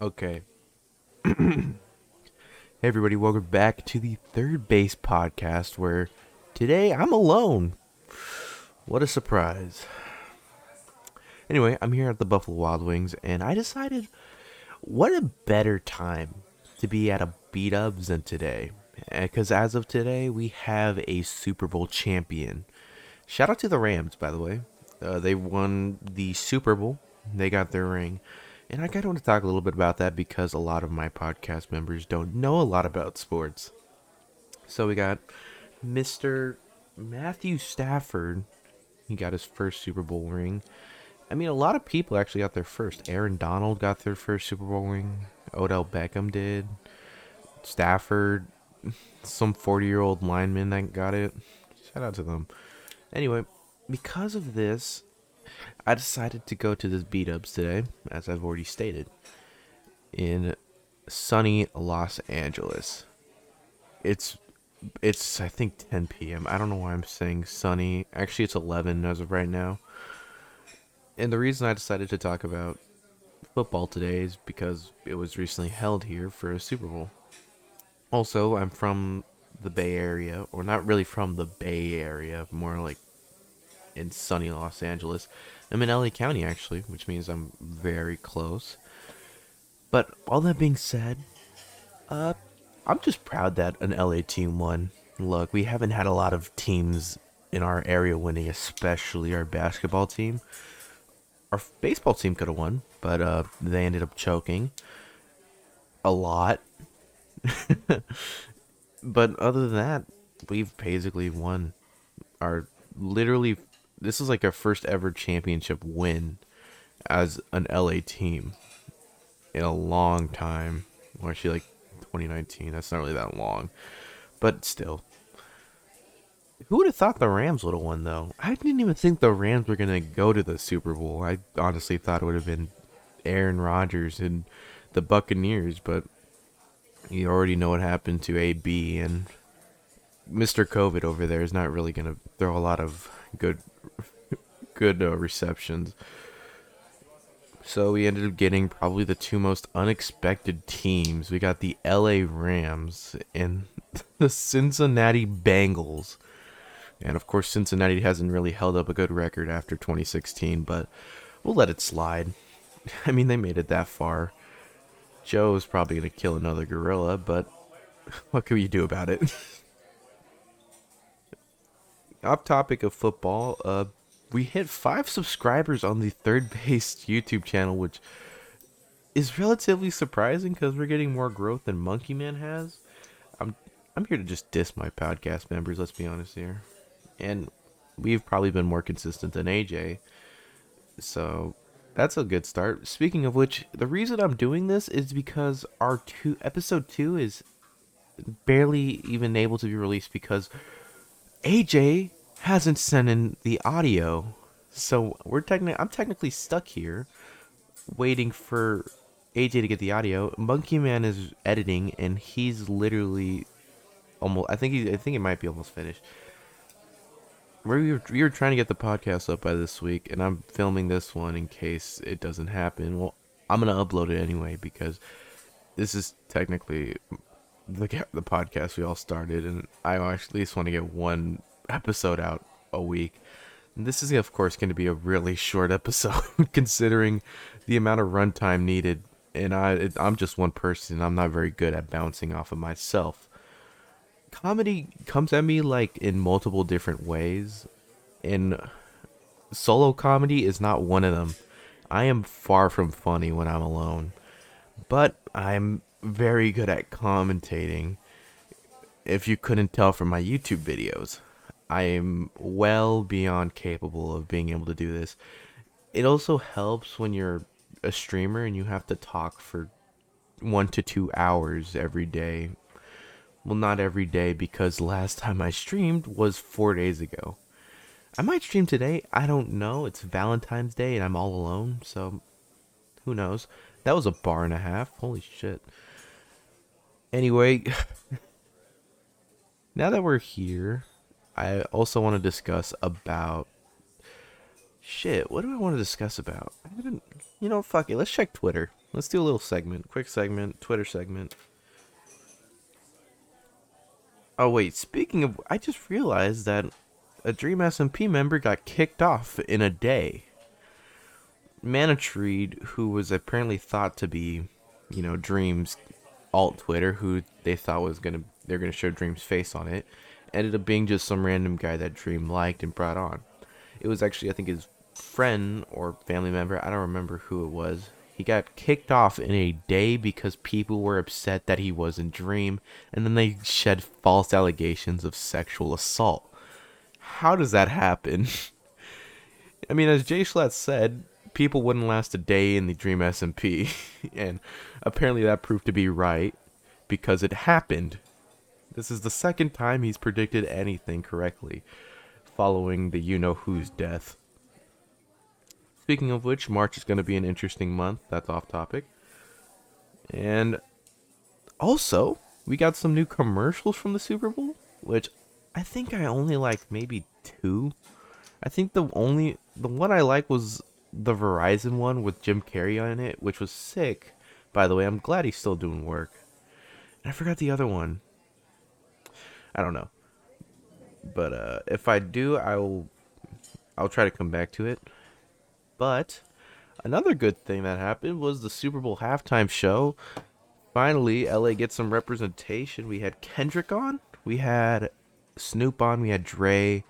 Okay. hey, everybody, welcome back to the Third Based Podcast, where today I'm alone. What a surprise. Anyway, I'm here at the Buffalo Wild Wings, and I decided what a better time to be at a B-Dubs than today. Because as of today, we have a Super Bowl champion. Shout out to the Rams, by the way. Uh, they won the Super Bowl, they got their ring. And I kind of want to talk a little bit about that because a lot of my podcast members don't know a lot about sports. So we got Mr. Matthew Stafford. He got his first Super Bowl ring. I mean, a lot of people actually got their first. Aaron Donald got their first Super Bowl ring. Odell Beckham did. Stafford, some 40 year old lineman that got it. Shout out to them. Anyway, because of this, I decided to go to this B-Dubs today, as I've already stated, in sunny Los Angeles. It's it's I think 10 p.m. I don't know why I'm saying sunny. Actually, it's 11 as of right now. And the reason I decided to talk about football today is because it was recently held here for a Super Bowl. Also, I'm from the Bay Area, or not really from the Bay Area, more like in sunny Los Angeles. I'm in LA County actually, which means I'm very close. But all that being said, uh, I'm just proud that an LA team won. Look, we haven't had a lot of teams in our area winning, especially our basketball team. Our baseball team could have won, but uh, they ended up choking a lot. but other than that, we've basically won our literally this is like our first ever championship win as an LA team in a long time. Or actually, like 2019. That's not really that long, but still. Who would have thought the Rams would have won though? I didn't even think the Rams were gonna go to the Super Bowl. I honestly thought it would have been Aaron Rodgers and the Buccaneers, but you already know what happened to AB and Mr. COVID over there is not really gonna throw a lot of good good uh, receptions. So we ended up getting probably the two most unexpected teams. We got the LA Rams and the Cincinnati Bengals. And of course, Cincinnati hasn't really held up a good record after 2016, but we'll let it slide. I mean, they made it that far. Joe's probably going to kill another gorilla, but what can we do about it? Off topic of football, uh, we hit five subscribers on the third base YouTube channel, which is relatively surprising because we're getting more growth than Monkeyman has. I'm I'm here to just diss my podcast members. Let's be honest here, and we've probably been more consistent than AJ, so that's a good start. Speaking of which, the reason I'm doing this is because our two episode two is barely even able to be released because AJ hasn't sent in the audio. So we're technically I'm technically stuck here waiting for AJ to get the audio. Monkeyman is editing and he's literally almost I think he I think it might be almost finished. We were, we were trying to get the podcast up by this week and I'm filming this one in case it doesn't happen. Well, I'm going to upload it anyway because this is technically the the podcast we all started and I actually just want to get one episode out a week. And this is, of course, going to be a really short episode considering the amount of runtime needed. And I, it, I'm just one person. I'm not very good at bouncing off of myself. Comedy comes at me like in multiple different ways, and solo comedy is not one of them. I am far from funny when I'm alone, but I'm very good at commentating. If you couldn't tell from my YouTube videos. I am well beyond capable of being able to do this. It also helps when you're a streamer and you have to talk for one to two hours every day. Well, not every day because last time I streamed was four days ago. I might stream today. I don't know. It's Valentine's Day and I'm all alone, so who knows? That was a bar and a half. Holy shit. Anyway, now that we're here, I also want to discuss about shit. What do I want to discuss about? I haven't, you know, fuck it. Let's check Twitter. Let's do a little segment, quick segment, Twitter segment. Oh wait, speaking of, I just realized that a Dream SMP member got kicked off in a day. Manatreed, who was apparently thought to be, you know, Dream's alt Twitter, who they thought was gonna they're gonna show Dream's face on it, ended up being just some random guy that Dream liked and brought on. It was actually I think his friend or family member, I don't remember who it was. He got kicked off in a day because people were upset that he wasn't Dream, and then they shed false allegations of sexual assault. How does that happen? I mean, as JSchlatt said, people wouldn't last a day in the Dream SMP, and apparently that proved to be right because it happened. This is the second time he's predicted anything correctly, following the you know who's death. Speaking of which, March is going to be an interesting month. That's off topic. And also, we got some new commercials from the Super Bowl, which I think I only like maybe two. I think the only the one I like was the Verizon one with Jim Carrey on it, which was sick. By the way, I'm glad he's still doing work. And I forgot the other one. I don't know. But uh, if I do, I'll I'll try to come back to it. But another good thing that happened was the Super Bowl halftime show. Finally, LA gets some representation. We had Kendrick on, we had Snoop on, we had Dre,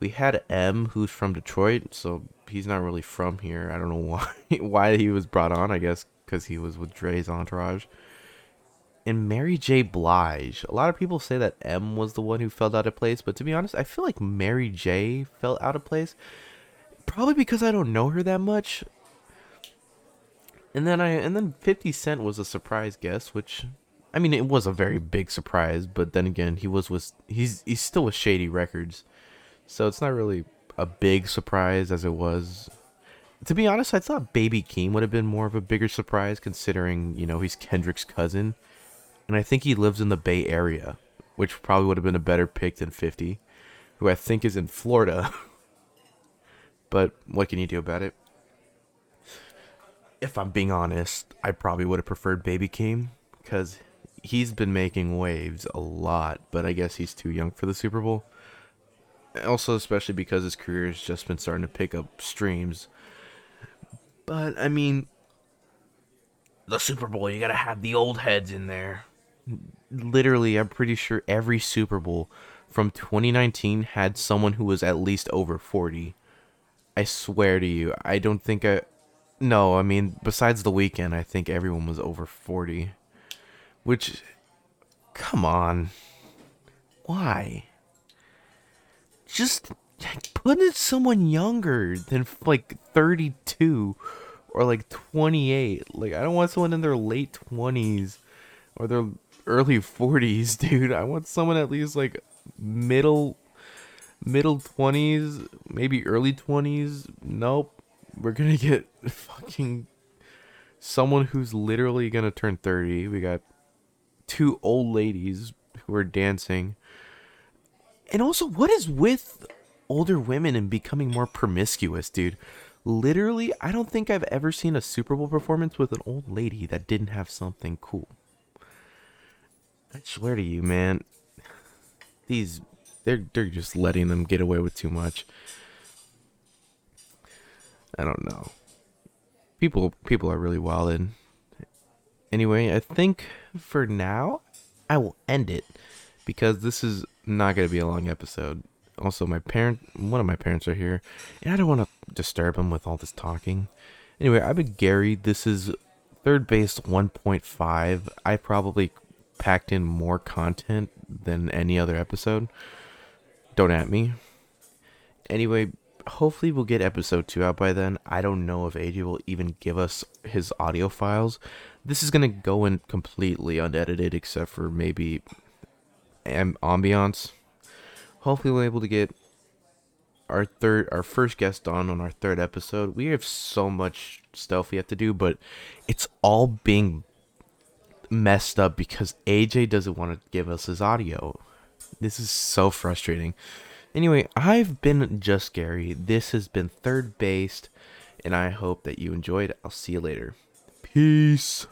we had M, who's from Detroit, so he's not really from here. I don't know why why he was brought on. I guess because he was with Dre's entourage. And Mary J. Blige. A lot of people say that M was the one who felt out of place, but to be honest, I feel like Mary J. felt out of place. Probably because I don't know her that much. And then I and then 50 Cent was a surprise guest, which I mean it was a very big surprise, but then again, he was with he's he's still with Shady Records. So it's not really a big surprise as it was. To be honest, I thought Baby Keem would have been more of a bigger surprise considering, you know, he's Kendrick's cousin. And I think he lives in the Bay Area, which probably would have been a better pick than 50, who I think is in Florida. but what can you do about it? If I'm being honest, I probably would have preferred Baby Keem because he's been making waves a lot, but I guess he's too young for the Super Bowl also especially because his career has just been starting to pick up streams. But I mean, the Super Bowl, you gotta have the old heads in there. Literally, I'm pretty sure every Super Bowl from 2019 had someone who was at least over 40. I swear to you, I don't think I. No, I mean, besides the Weeknd, I think everyone was over 40. Which. Come on. Why? just put in someone younger than like 32 or like 28. Like I don't want someone in their late 20s or their early 40s, dude. I want someone at least like middle middle 20s, maybe early 20s. Nope. We're going to get fucking someone who's literally going to turn 30. We got two old ladies who are dancing and also, what is with older women and becoming more promiscuous, dude? Literally, I don't think I've ever seen a Super Bowl performance with an old lady that didn't have something cool. I swear to you, man. These they're they're just letting them get away with too much. I don't know. People people are really wild. Anyway, I think for now I will end it because this is not going to be a long episode. Also, my parent, one of my parents are here, and I don't want to disturb them with all this talking. Anyway, I've been Gary. This is third base 1.5. I probably packed in more content than any other episode. Don't at me. Anyway, hopefully we'll get episode 2 out by then. I don't know if AJ will even give us his audio files. This is going to go in completely unedited except for maybe ambiance. Hopefully, we're able to get our third, our first guest on on our third episode. We have so much stuff we have to do, but it's all being messed up because AJ doesn't want to give us his audio. This is so frustrating. Anyway, I've been JustGary. This has been third based, and I hope that you enjoyed. I'll see you later. Peace.